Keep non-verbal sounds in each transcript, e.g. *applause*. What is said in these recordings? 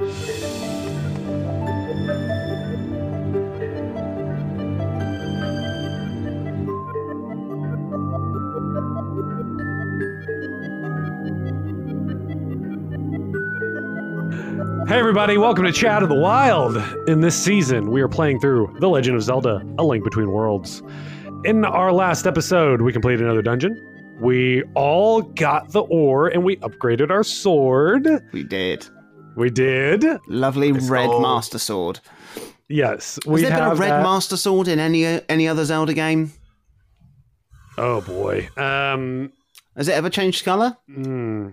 Hey, everybody, welcome to Chat of the Wild. In this season, we are playing through The Legend of Zelda A Link Between Worlds. In our last episode, we completed another dungeon. We all got the ore and we upgraded our sword. We did. We did. Lovely red all- master sword. Yes. Has we there been a red that. master sword in any any other Zelda game? Oh, boy. Um, Has it ever changed colour? hmm.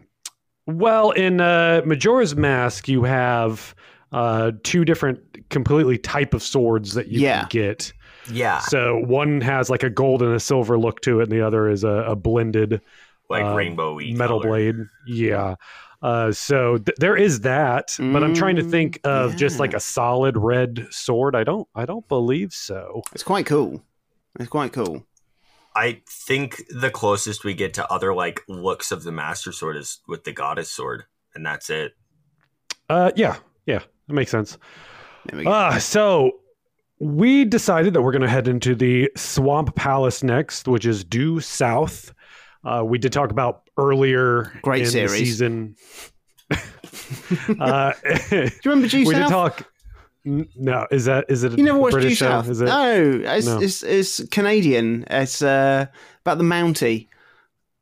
Well, in uh, Majora's Mask, you have uh, two different completely type of swords that you Yeah. can get. Yeah, So one has like a gold and a silver look to it, and the other is a, a blended like uh, rainbowy metal color. blade. Yeah. Uh, so th- there is that, but I'm trying to think Mm, of just like a solid red sword. I don't, I don't believe so. It's quite cool. It's quite cool. I think the closest we get to other like looks of the Master Sword is with the Goddess Sword, and that's it. Uh, yeah, yeah, that makes sense. There. Uh, so we decided that we're going to head into the Swamp Palace next, which is due south. Uh, we did talk about earlier Great in the season. *laughs* uh, *laughs* Do you remember Due *laughs* we did talk. No, is that is it? you never watched British Due show? South? Is it? No, it's, No. It's, it's Canadian. It's uh, about the Mountie.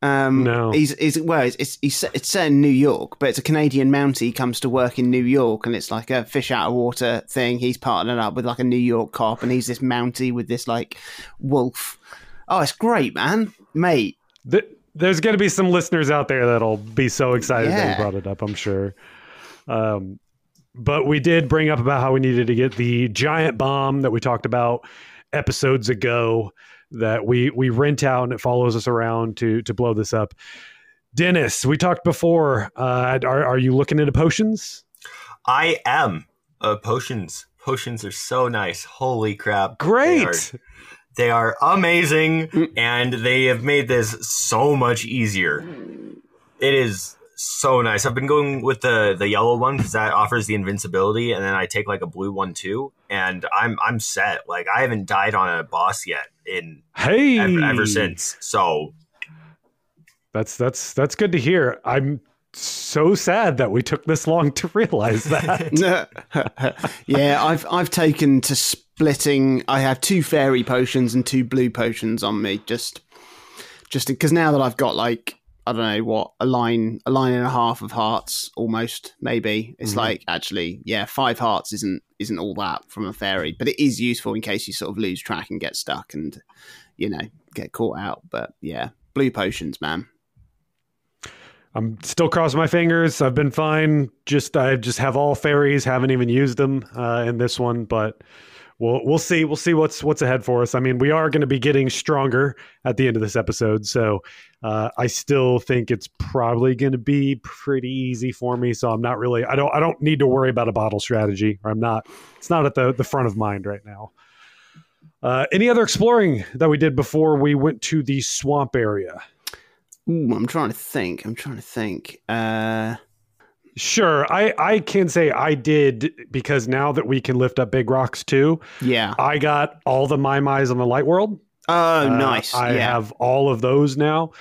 Um, No. he's, he's well, it's, it's it's set in New York, but it's a Canadian Mountie. He comes to work in New York, and it's like a fish out of water thing. He's partnered up with like a New York cop, and he's this Mountie with this like wolf. Oh, it's great, man, mate. Th- there's going to be some listeners out there that'll be so excited that Yeah. you brought it up. I'm sure. Um, but we did bring up about how we needed to get the giant bomb that we talked about episodes ago that we we rent out and it follows us around to to blow this up. Dennis, we talked before. Uh, are are you looking into potions? I am. Uh, potions. Potions are so nice. Holy crap! They Great. Are, they are amazing, Mm. and they have made this so much easier. It is so nice. I've been going with the the yellow one because that offers the invincibility, and then I take like a blue one too, and I'm I'm set. Like I haven't died on a boss yet in Hey, ever, ever since. So That's that's that's good to hear. I'm so sad that we took this long to realize that. *laughs* yeah, I've I've taken to splitting. I have two fairy potions and two blue potions on me, just just because now that I've got like I don't know what a line a line and a half of hearts almost maybe it's Mhm. like actually yeah five hearts isn't isn't all that from a fairy, but it is useful in case you sort of lose track and get stuck and you know get caught out. But yeah, blue potions, man. I'm still crossing my fingers. I've been fine. Just I just have all fairies. Haven't even used them uh, in this one, but we'll we'll see. We'll see what's what's ahead for us. I mean, we are going to be getting stronger at the end of this episode, so uh, I still think it's probably going to be pretty easy for me. So I'm not really. I don't. I don't need to worry about a bottle strategy. Or I'm not. It's not at the the front of mind right now. Uh, any other exploring that we did before we went to the swamp area? Ooh, I'm trying to think. I'm trying to think. Uh, Sure, I I can say I did because now that we can lift up big rocks too, yeah. I got all the Maiamais on the light world. Oh, Uh, nice. I yeah. have all of those now.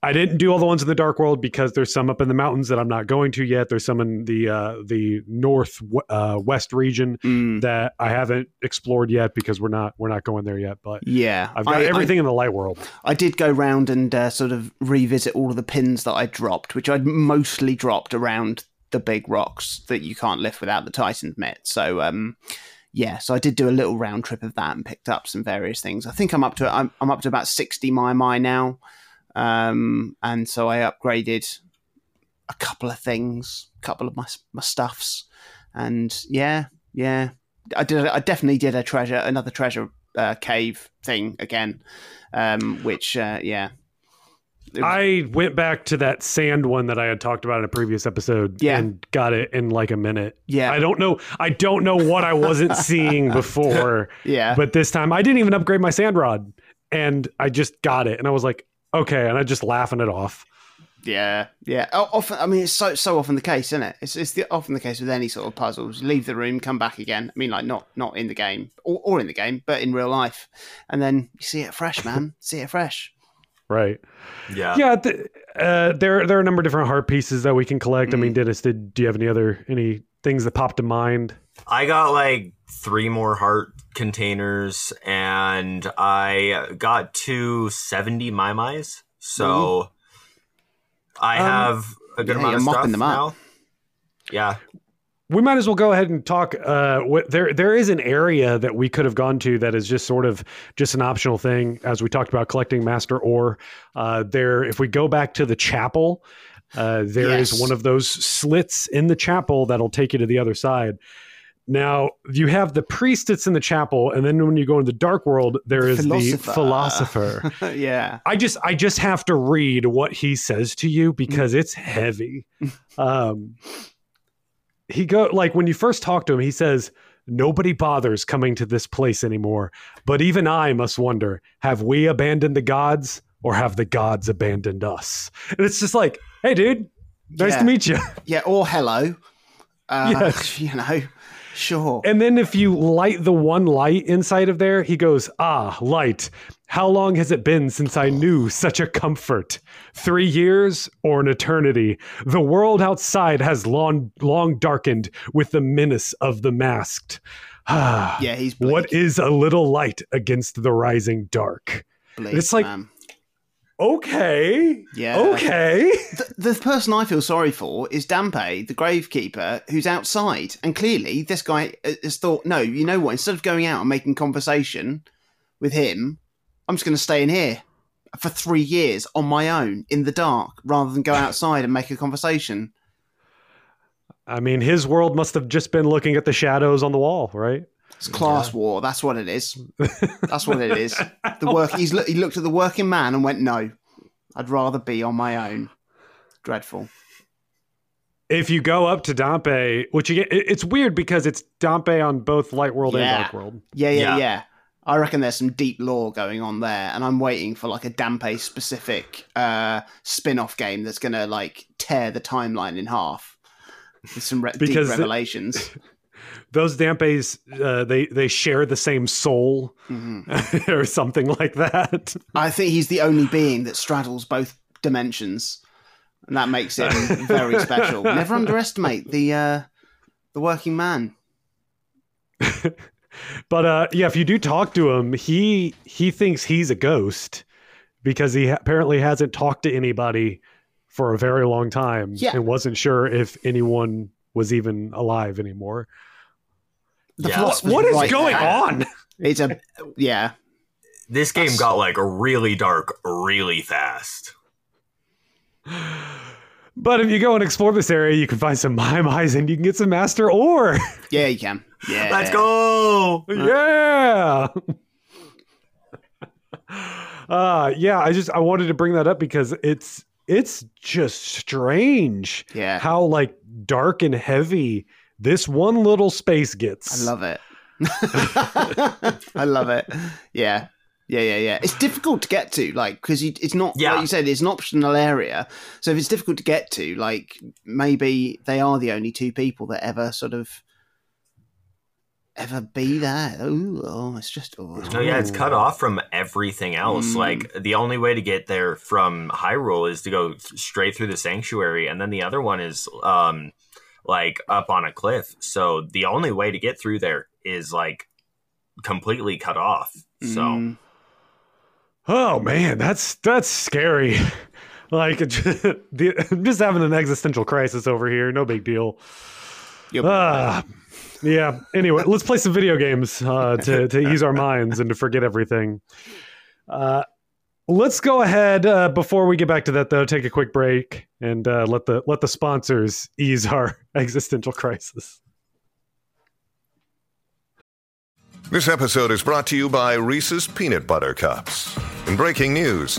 I didn't do all the ones in the dark world because there's some up in the mountains that I'm not going to yet. There's some in the uh, the north uh, west region Mm, that I haven't explored yet because we're not we're not going there yet. But yeah. I've got I- I- everything in the light world. I did go round and uh, sort of revisit all of the pins that I dropped, which I'd mostly dropped around the big rocks that you can't lift without the Titan's Mitt. So, um, yeah, so I did do a little round trip of that and picked up some various things. I think I'm up to I'm, I'm up to about sixty Maiamai now, um, and so I upgraded a couple of things, a couple of my my stuffs, and yeah, yeah, I did. I definitely did a treasure, another treasure uh, cave thing again, um, which uh, yeah. Was- I went back to that sand one that I had talked about in a previous episode Yeah. and got it in like a minute. Yeah. I don't know I don't know what I wasn't *laughs* seeing before. yeah, But this time I didn't even upgrade my sand rod and I just got it and I was like, okay, and I just laughing it off. Yeah, yeah. Oh, often, I mean, it's so so often the case, isn't it? It's it's the, often the case with any sort of puzzles. Leave the room, come back again. I mean, like not not in the game or, or in the game, but in real life, and then you see it fresh, man. see it fresh. Right. Yeah. Yeah, th- uh, there there are a number of different heart pieces that we can collect. I mean, Mm. Dennis, did do you have any other any things that popped to mind? I got like three more heart containers and I got to 70 Maiamais. So I Um, have a good yeah, amount of stuff them up. now. Yeah. We might as well go ahead and talk. Uh, what, there, there is an area that we could have gone to that is just sort of just an optional thing, as we talked about collecting master ore. Uh, there, if we go back to the chapel, uh, there is Yes. one of those slits in the chapel that'll take you to the other side. Now you have the priest that's in the chapel, and then when you go into the dark world, there is the philosopher. *laughs* yeah, I just I just have to read what he says to you because it's heavy. *laughs* Um he go like when you first talk to him, he says, Nobody bothers coming to this place anymore. But even I must wonder, have we abandoned the gods or have the gods abandoned us? And it's just like, hey dude, nice Yeah. to meet you. yeah. Or hello. Uh, Yes. *laughs* You know, sure. And then if you light the one light inside of there, he goes, Ah, light. How long has it been since I knew such a comfort? Three years or an eternity? The world outside has long, long darkened with the menace of the masked. Ah, *sighs* yeah, he's what is a little light against the rising dark? it's like- man. Okay. Yeah. Okay. the, the person I feel sorry for is Dampe, the gravekeeper, who's outside. And clearly, this guy has thought, no, you know what? Instead of going out and making conversation with him, I'm just going to stay in here for three years on my own in the dark rather than go *laughs* outside and make a conversation. I mean, his world must have just been looking at the shadows on the wall, right? It's class war. That's what it is. *laughs* That's what it is. The work. He's look, he looked at the working man and went, "No, I'd rather be on my own." Dreadful. if you go up to Dampe, which you get, it's weird because it's Dampe on both Light World Yeah. and Dark World. Yeah, yeah, Yeah. yeah. I reckon there's some deep lore going on there, and I'm waiting for like a Dampe specific uh, spin-off game that's gonna like tear the timeline in half with some re- deep Because the- revelations. *laughs* Those Dampes, uh, they they share the same soul Mhm. *laughs* or something like that. I think he's the only being that straddles both dimensions, and that makes him *laughs* very special. Never underestimate the uh, the working man. But uh, yeah, if you do talk to him, he he thinks he's a ghost because he apparently hasn't talked to anybody for a very long time Yeah. and wasn't sure if anyone was even alive anymore. The Yeah. philosopher's What is right going there. on? It's a yeah. This game That's- got like really dark really fast. But if you go and explore this area, you can find some *laughs* Maiamais and you can get some master ore. Yeah, you can. Yeah. Let's go. yeah. *laughs* uh yeah, I just I wanted to bring that up because it's it's just strange Yeah. how like dark and heavy this one little space gets. I love it. *laughs* I love it. Yeah. Yeah, yeah, yeah. It's difficult to get to, like, because it's not, Yeah. like you said, it's an optional area. So if it's difficult to get to, like, maybe they are the only two people that ever sort of ever be there. Ooh, oh, it's just, oh, No, yeah, it's cut off from everything else. Mm. Like the only way to get there from Hyrule is to go straight through the sanctuary, and then the other one is um like up on a cliff. So the only way to get through there is like completely cut off. So Mm. Oh man, that's that's scary. *laughs* Like *laughs* the, I'm just having an existential crisis over here. No big deal. You'll- Ah, yeah. Anyway, let's play some video games uh, to to ease our minds and to forget everything. Uh, let's go ahead uh, before we get back to that though. Take a quick break and uh, let the let the sponsors ease our *laughs* existential crisis. This episode is brought to you by Reese's Peanut Butter Cups. In breaking news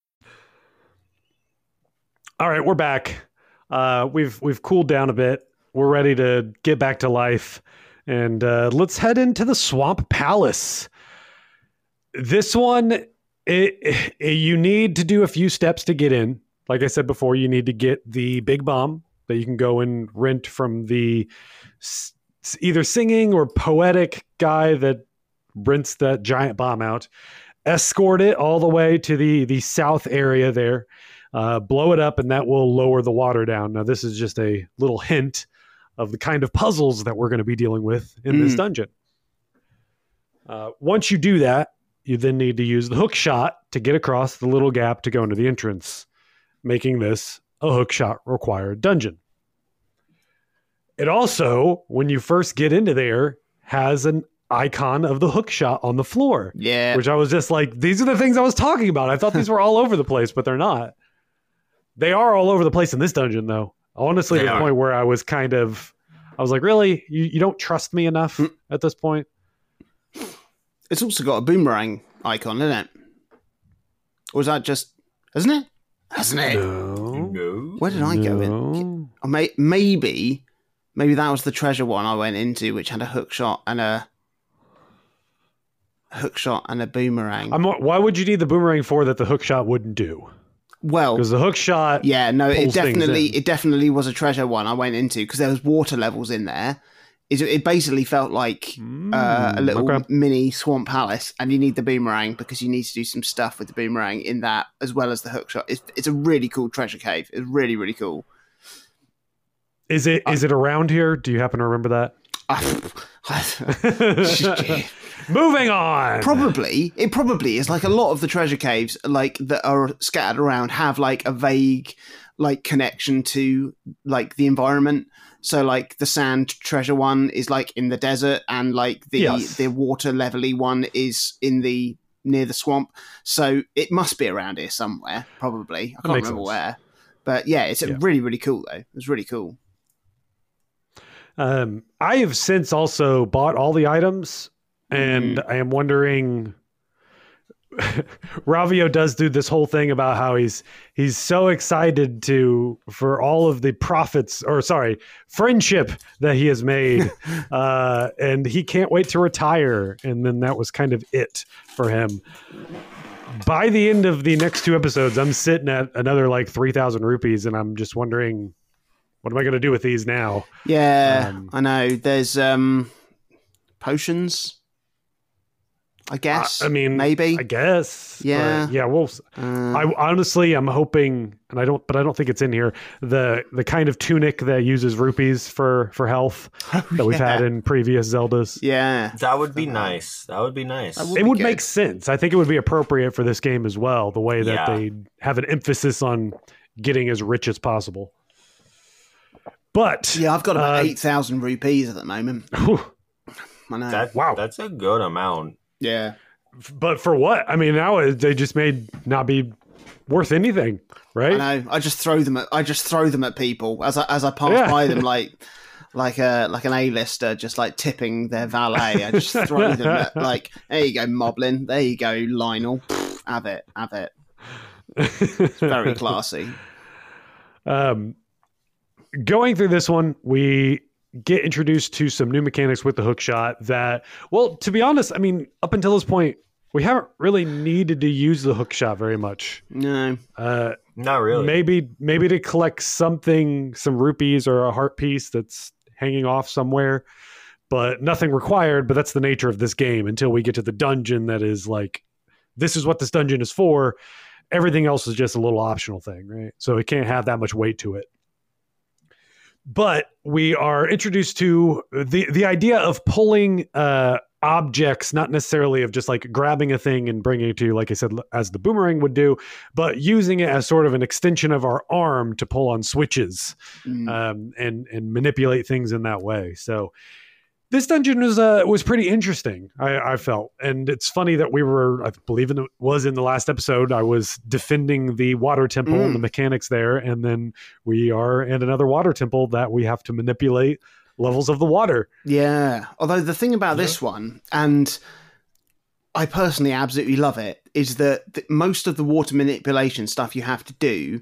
All right, we're back. Uh, we've we've cooled down a bit. We're ready to get back to life, and uh, let's head into the Swamp Palace. This one, it, it, you need to do a few steps to get in. Like I said before, you need to get the big bomb that you can go and rent from the s- either singing or poetic guy that rents that giant bomb out. Escort it all the way to the the south area there uh, blow it up, and that will lower the water down. Now, this is just a little hint of the kind of puzzles that we're going to be dealing with in this dungeon. Uh, once you do that, you then need to use the hook shot to get across the little gap to go into the entrance, making this a hook shot required dungeon. It also, when you first get into there, has an icon of the hook shot on the floor. Yeah. Which I was just like, these are the things I was talking about. I thought these *laughs* were all over the place, but they're not. They are all over the place in this dungeon, though. Honestly, They to the are. point where I was kind of, I was like, really, you, you don't trust me enough Hmm. at this point? It's also got a boomerang icon, isn't it? Or is that just, isn't it? Hasn't it? No, No. Where did I go in? no. May, maybe, maybe that was the treasure one I went into, which had a hook shot and a hook shot and a boomerang. I'm, why would you need the boomerang for that the hook shot wouldn't do? Well, Because the hook shot, yeah, no, it definitely, it definitely was a treasure one I went into because there was water levels in there. It, it basically felt like uh, a little Mm, okay. mini swamp palace, and you need the boomerang because you need to do some stuff with the boomerang in that as well as the hook shot. It's, it's a really cool treasure cave. It's really, really cool. is it is it around here? Do you happen to remember that? *laughs* Moving on. probably it probably is like a lot of the treasure caves like that are scattered around have like a vague like connection to like the environment so like the sand treasure one is like in the desert and like the Yes. the water levely one is in the near the swamp so it must be around here somewhere probably i can't remember sense. where but yeah it's Yeah. really really cool though it's really cool Um, I have since also bought all the items, and Mm-hmm. I am wondering. *laughs* Ravio does do this whole thing about how he's he's so excited to for all of the profits or sorry friendship that he has made, *laughs* uh, and he can't wait to retire. And then that was kind of it for him. By the end of the next two episodes, I'm sitting at another like three thousand rupees, and I'm just wondering, what am I going to do with these now? yeah Um, i know there's um potions i guess I mean, maybe I guess. but Yeah. yeah. Well, s- Uh, I honestly, I'm hoping, and I don't, but I don't think it's in here. The the kind of tunic that uses rupees for for health *laughs* that we've had in previous Zeldas. yeah That would be nice. That would be nice. That It be would good. make sense. I think it would be appropriate for this game as well. The way that Yeah. they have an emphasis on getting as rich as possible. But yeah i've got about uh, 8000 rupees at the moment whew, i know That, Wow. That's a good amount. yeah but for what? I mean, now they just may not be worth anything, right? i know i just throw them at i just throw them at people as i as i pass Yeah. by them *laughs* like like a like an a-lister just like tipping their valet i just *laughs* throw them at like there you go moblin there you go lionel Pfft, have it have it it's very *laughs* classy Um, going through this one, we get introduced to some new mechanics with the hook shot that, well, to be honest, I mean, up until this point, we haven't really needed to use the hook shot very much. no Uh, Not really. Maybe maybe to collect something, some rupees or a heart piece that's hanging off somewhere, but nothing required. But that's the nature of this game until we get to the dungeon that is like, this is what this dungeon is for. Everything else is just a little optional thing, right? So it can't have that much weight to it. But we are introduced to the the idea of pulling uh, objects, not necessarily of just like grabbing a thing and bringing it to you, like I said, as the boomerang would do, but using it as sort of an extension of our arm to pull on switches Mm. um, and and manipulate things in that way. So this dungeon was uh, was pretty interesting. I, I felt, and it's funny that we were, I believe it was in the last episode. I was defending the water temple and the Mm. mechanics there, and then we are in another water temple that we have to manipulate levels of the water. Yeah. Although the thing about this one, and I personally absolutely love it, is that th- most of the water manipulation stuff you have to do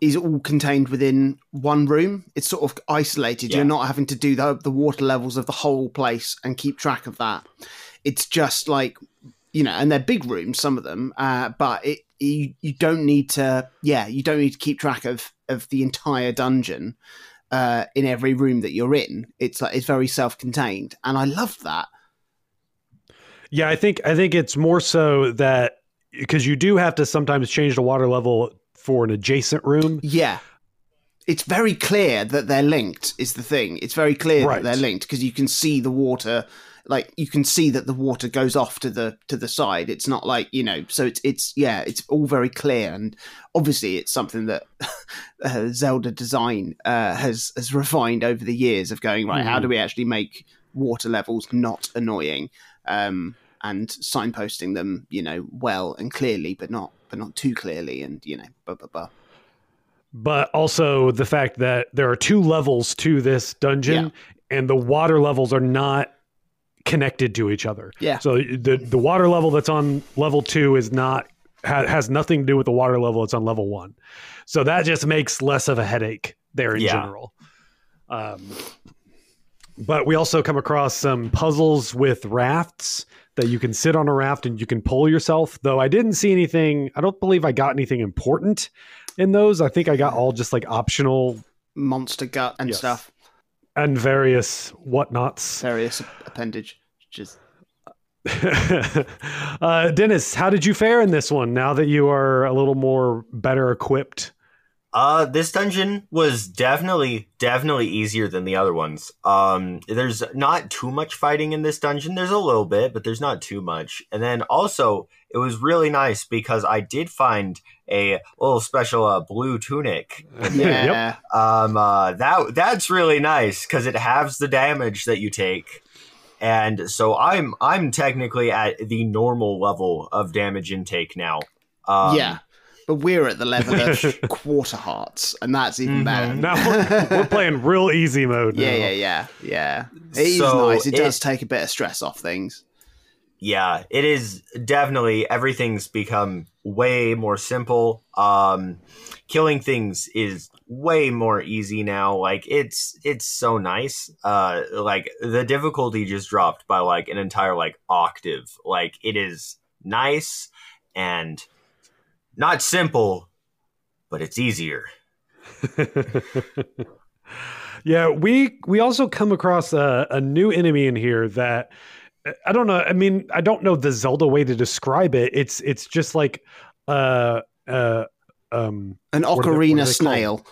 is all contained within one room. It's sort of isolated. Yeah. You're not having to do the, the water levels of the whole place and keep track of that. It's just like, you know, and they're big rooms, some of them, uh, but it you, you don't need to, yeah, you don't need to keep track of, of the entire dungeon uh, in every room that you're in. It's like it's very self-contained, and I love that. Yeah, I think I think it's more so that because you do have to sometimes change the water level for an adjacent room. Yeah, it's very clear that they're linked. Is the thing? It's very clear Right. that they're linked because you can see the water. Like you can see that the water goes off to the to the side. It's not like you know. So it's it's yeah. It's all very clear, and obviously it's something that *laughs* uh, Zelda design uh, has has refined over the years of going right. How Mhm. do we actually make water levels not annoying? Um, and signposting them, you know, well and clearly, but not but not too clearly, and you know, blah blah blah. but also the fact that there are two levels to this dungeon and the water levels are not connected to each other. Yeah. So the the water level that's on level 2 is not ha, has nothing to do with the water level that's on level 1. So that just makes less of a headache there in Yeah. general. Um but we also come across some puzzles with rafts that you can sit on a raft and you can pull yourself. Though I didn't see anything, I don't believe I got anything important in those. I think I got all just like optional monster gut and Yes. stuff, and various whatnots. various appendage. Just *laughs* uh, Dennis, how did you fare in this one now that you are a little more better equipped? Uh, this dungeon was definitely, definitely easier than the other ones. Um, there's not too much fighting in this dungeon. There's a little bit, but there's not too much. And then also, it was really nice because I did find a little special uh, blue tunic. *laughs* yeah, Um, uh, that that's really nice because it halves the damage that you take. And so I'm I'm technically at the normal level of damage intake now. Um, yeah. But we're at the level of *laughs* *laughs* quarter hearts, and that's even Mhm. better. Now we're, we're playing *laughs* real easy mode. Yeah, now. yeah, yeah, yeah. It is So nice. It, it- does take a bit of stress off things. yeah it is definitely everything's become way more simple um killing things is way more easy now like it's it's so nice uh like the difficulty just dropped by like an entire like octave like it is nice and not simple but it's easier *laughs* yeah, we we also come across a, a new enemy in here that I don't know. I mean, I don't know the Zelda way to describe it. It's it's just like uh uh um An What are they- what are ocarina they snail.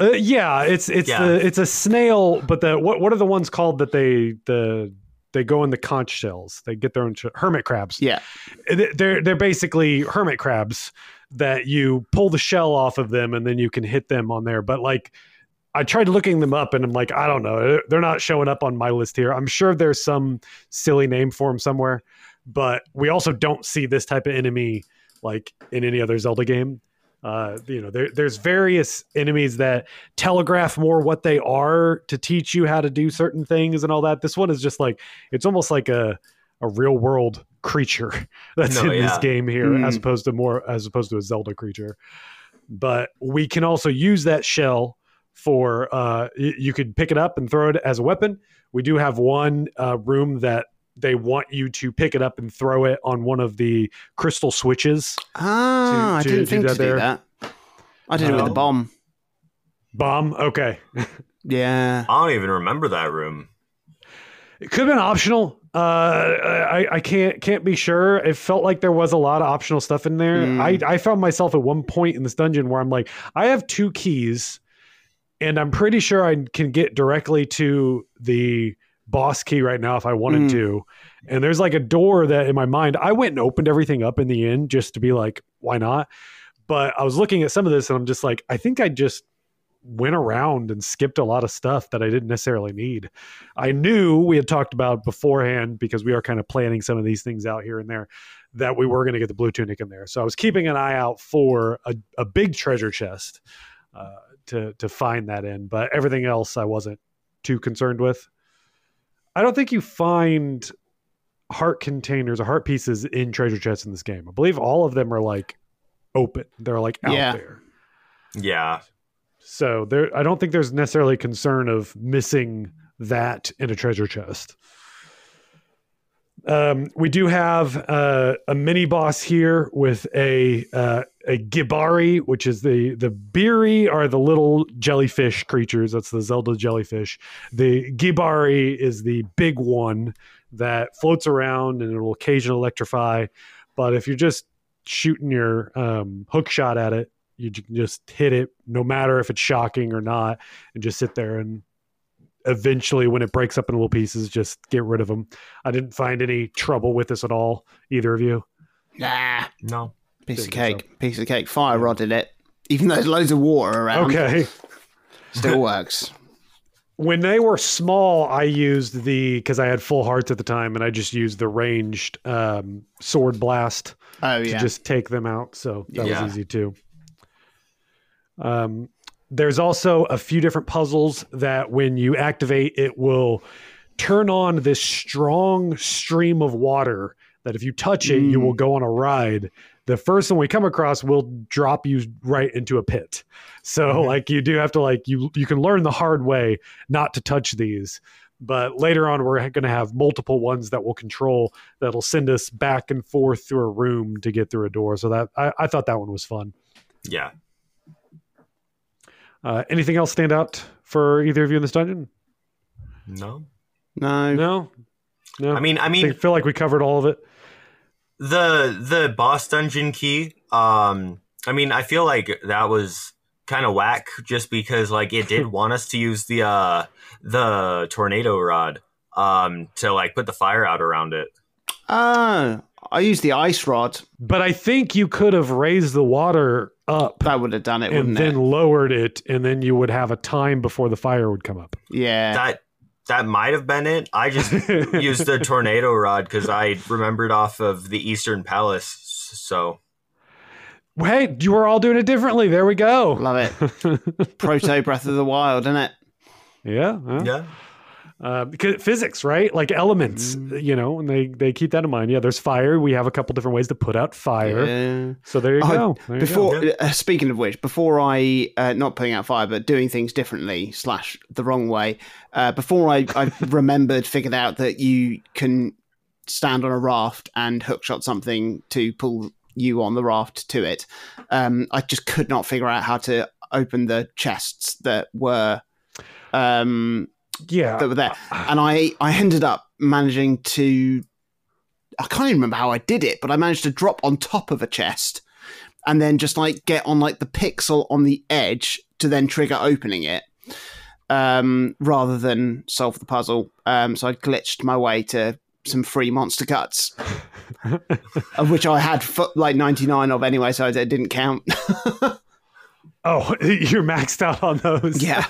uh, yeah, it's it's Yeah. the it's a snail, but the what what are the ones called that they the they go in the conch shells. They get their own sh- hermit crabs. Yeah, they're they're basically hermit crabs that you pull the shell off of them and then you can hit them on there. But like, I tried looking them up and I'm like, I don't know, they're not showing up on my list here. I'm sure there's some silly name for them somewhere, but we also don't see this type of enemy like in any other Zelda game. Uh, you know, there, there's various enemies that telegraph more what they are to teach you how to do certain things and all that. This one is just like it's almost like a a real world creature *laughs* that's No, in this game here, Mm. as opposed to more as opposed to a Zelda creature. But we can also use that shell for uh, you could pick it up and throw it as a weapon. We do have one uh, room that they want you to pick it up and throw it on one of the crystal switches. ah, to- I didn't to think that to do that. I did it with the Oh. bomb. Bomb. Okay. Yeah. I don't even remember that room. It could have been optional. Uh, I, I can't can't be sure. It felt like there was a lot of optional stuff in there. Mm. I, I found myself at one point in this dungeon where I'm like, I have two keys, and I'm pretty sure I can get directly to the boss key right now if I wanted Mm. to. And there's like a door that in my mind, I went and opened everything up in the end just to be like, why not? But I was looking at some of this and I'm just like, I think I just went around and skipped a lot of stuff that I didn't necessarily need. I knew we had talked about beforehand because we are kind of planning some of these things out here and there that we were going to get the blue tunic in there. So I was keeping an eye out for a, a big treasure chest uh, to to find that in, but everything else I wasn't too concerned with. I don't think you find heart containers or heart pieces in treasure chests in this game. I believe all of them are like open. They're like out Yeah. there. Yeah. So there, I don't think there's necessarily a concern of missing that in a treasure chest. Um, we do have uh, a mini boss here with a uh, a Gibari, which is the the Biri are the little jellyfish creatures. That's the Zelda jellyfish. The Gibari is the big one that floats around and it will occasionally electrify. But if you're just shooting your um, hook shot at it, you can just hit it, no matter if it's shocking or not, and just sit there and eventually, when it breaks up in little pieces, just get rid of them. I didn't find any trouble with this at all. Either of you? Nah. No. Piece of Didn't think cake. Piece of cake. Fire rod in it. Even though there's loads of water around. Okay. Still works. when they were small, I used the because I had full hearts at the time, and I just used the ranged um, sword blast Oh to just take them out. So that Yeah. was easy too. Um, there's also a few different puzzles that when you activate, it will turn on this strong stream of water that if you touch it, you will mm. go on a ride. The first one we come across will drop you right into a pit. So like you do have to like you you can learn the hard way not to touch these. But later on, we're going to have multiple ones that will control that'll send us back and forth through a room to get through a door. So that I, I thought that one was fun. Yeah. Uh, anything else stand out for either of you in this dungeon? No. no. No, no. I mean, I I mean, think- feel like we covered all of it. the the boss dungeon key um i mean i feel like that was kind of whack just because like it did *laughs* want us to use the uh the tornado rod um to like put the fire out around it Oh, I used the ice rod. But I think you could have raised the water up That would have done it, and wouldn't then it? lowered it, and then you would have a time before the fire would come up. Yeah. that that might have been it i just *laughs* used the tornado rod because i remembered off of the eastern palace so Hey, you were all doing it differently. There we go. Love it. *laughs* Proto Breath of the Wild, isn't it? Yeah, yeah. yeah Uh, because physics, right? Like elements, Mm. you know, and they they keep that in mind. Yeah, there's fire. We have a couple different ways to put out fire. Yeah. So there you Oh, go. There you go. Before, uh, speaking of which, before I uh, not putting out fire, but doing things differently slash the wrong way. Uh, before I, I *laughs* remembered, figured out that you can stand on a raft and hookshot something to pull you on the raft to it. Um, I just could not figure out how to open the chests that were um, yeah, that were there, and I I ended up managing to. I can't even remember how I did it, but I managed to drop on top of a chest and then just like get on like the pixel on the edge to then trigger opening it um, rather than solve the puzzle. Um, so I glitched my way to some free monster guts, *laughs* of which I had like 99 of anyway, so it didn't count. *laughs* Oh, *laughs* you're maxed out on those. yeah.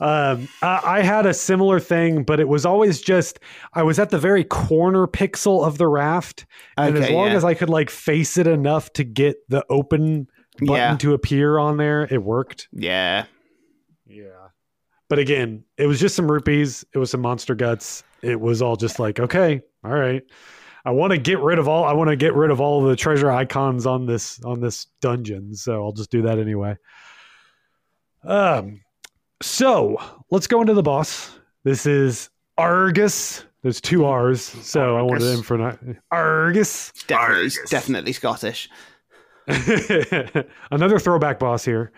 Um, I, I had a similar thing, but it was always just I was at the very corner pixel of the raft, and as long yeah. as I could like face it enough to get the open button Yeah. to appear on there, it worked. Yeah. Yeah. But again, it was just some rupees. It was some monster guts. It was all just like, okay, all right. I want to get rid of all. I want to get rid of all the treasure icons on this on this dungeon. So I'll just do that anyway. Um. So let's go into the boss. This is Arrghus. There's two R's, so I wanted Argus. him for not Argus. Definitely, Argus. definitely Scottish. *laughs* another throwback boss here,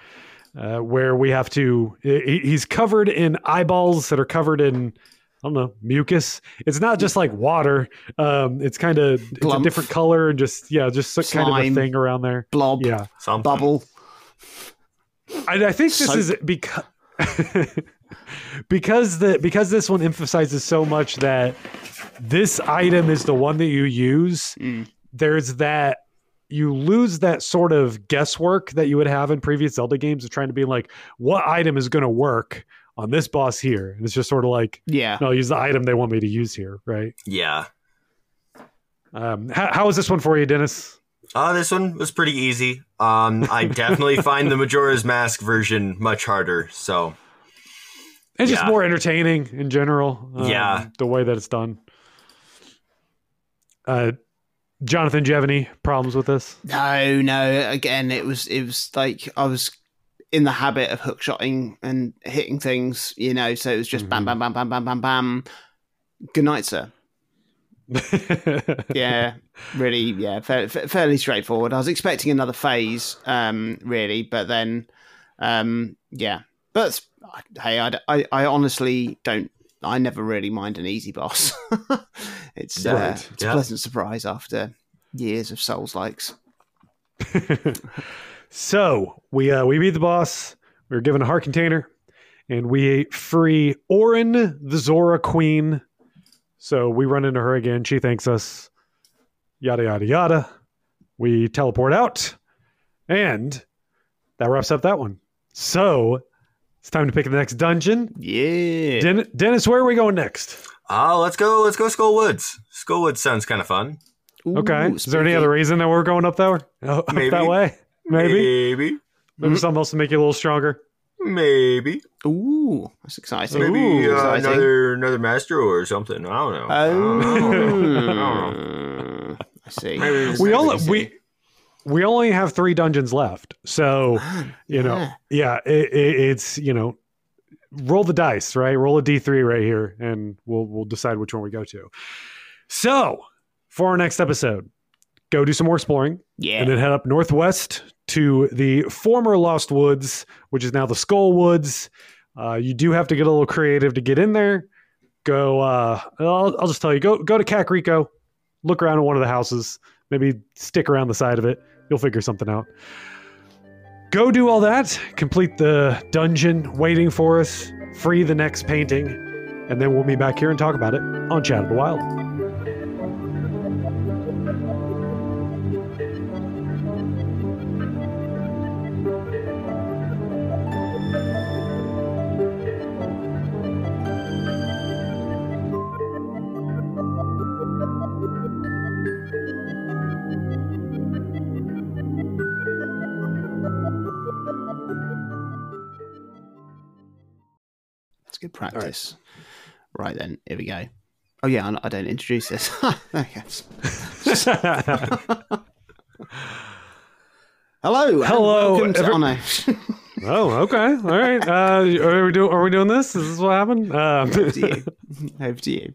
uh, where we have to. he- He's covered in eyeballs that are covered in. I don't know mucus. It's not just like water. Um, it's kind of it's a different color and just yeah, just so- kind of a thing around there. Blob, Yeah, Something. bubble. I, I think this Soap. is because *laughs* because the because this one emphasizes so much that this item is the one that you use. Mm. There's that you lose that sort of guesswork that you would have in previous Zelda games of trying to be like, what item is going to work on this boss here? And it's just sort of like, Yeah. no, I'll use the item they want me to use here, right? Yeah. Um, how, how is this one for you, Dennis? Uh, this one was pretty easy. Um, I definitely *laughs* find the Majora's Mask version much harder. So It's just more entertaining in general. um, Yeah. the way that it's done. Uh, Jonathan, do you have any problems with this? No, no. Again, it was it was like I was in the habit of hookshotting and hitting things, you know. So it was just bam, bam, bam, bam, bam, bam, bam. Good night, sir. *laughs* Yeah, really. Yeah, fa- fa- fairly straightforward. I was expecting another phase, um, really, but then, um, yeah. But hey, I honestly don't. I never really mind an easy boss. *laughs* it's uh, Right, it's yeah. a pleasant surprise after years of Souls likes. *laughs* so we uh, we beat the boss. We were given a heart container, and we free Oren, the Zora Queen. So we run into her again. She thanks us. Yada yada yada. We teleport out, and that wraps up that one. So it's time to pick the next dungeon. Yeah. Den- Dennis, where are we going next? Uh, let's go. Let's go. Skull Woods. Skull Woods sounds kind of fun. Okay. Ooh, Is there any other reason that we're going up there? *laughs* Up that way? Maybe. Maybe. Maybe something else to make you a little stronger. Maybe. Ooh, that's exciting. Maybe Ooh, uh, exciting. another another master or something. I don't know. I don't know. I don't know. I see. Maybe we I only see. we we only have three dungeons left. So *gasps* you know, Yeah. yeah, it, it, it's you know, roll the dice, right? Roll a d three right here, and we'll we'll decide which one we go to. So for our next episode, go do some more exploring. Yeah. and then head up northwest to the former Lost Woods, which is now the Skull Woods. Uh, you do have to get a little creative to get in there. Go, uh, I'll, I'll just tell you, go go to Kakariko, look around at one of the houses, maybe stick around the side of it. You'll figure something out. Go do all that, complete the dungeon waiting for us, free the next painting, and then we'll be back here and talk about it on Chat of the Wild. Practice. Right. then, here we go. Oh yeah, I don't introduce this. *laughs* okay. *laughs* Hello. Hello, to- every- oh, no. *laughs* Oh, okay. All right. Uh, are we doing? Are we doing this? Is this what happened? Um, Over to you. Over to you.